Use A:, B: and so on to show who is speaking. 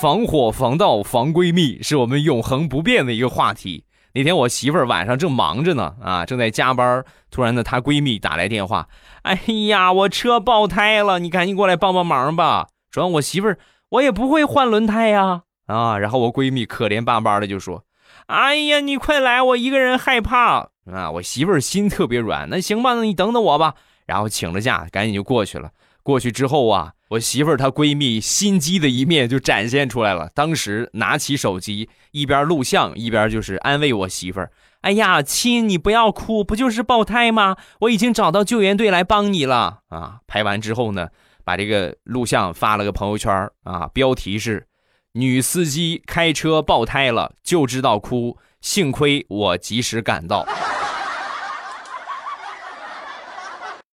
A: 防火防盗防闺蜜是我们永恒不变的一个话题。那天我媳妇儿晚上正忙着呢，啊，正在加班，突然呢，她闺蜜打来电话，哎呀，我车爆胎了，你赶紧过来帮帮忙吧。主要我媳妇儿，我也不会换轮胎呀，啊，然后我闺蜜可怜巴巴的就说，哎呀，你快来，我一个人害怕啊。我媳妇儿心特别软，那行吧，那你等等我吧。然后请了假，赶紧就过去了。过去之后啊，我媳妇儿她闺蜜心机的一面就展现出来了。当时拿起手机，一边录像一边就是安慰我媳妇儿：“哎呀，亲，你不要哭，不就是爆胎吗？我已经找到救援队来帮你了啊！”拍完之后呢，把这个录像发了个朋友圈啊，标题是“女司机开车爆胎了，就知道哭，幸亏我及时赶到。”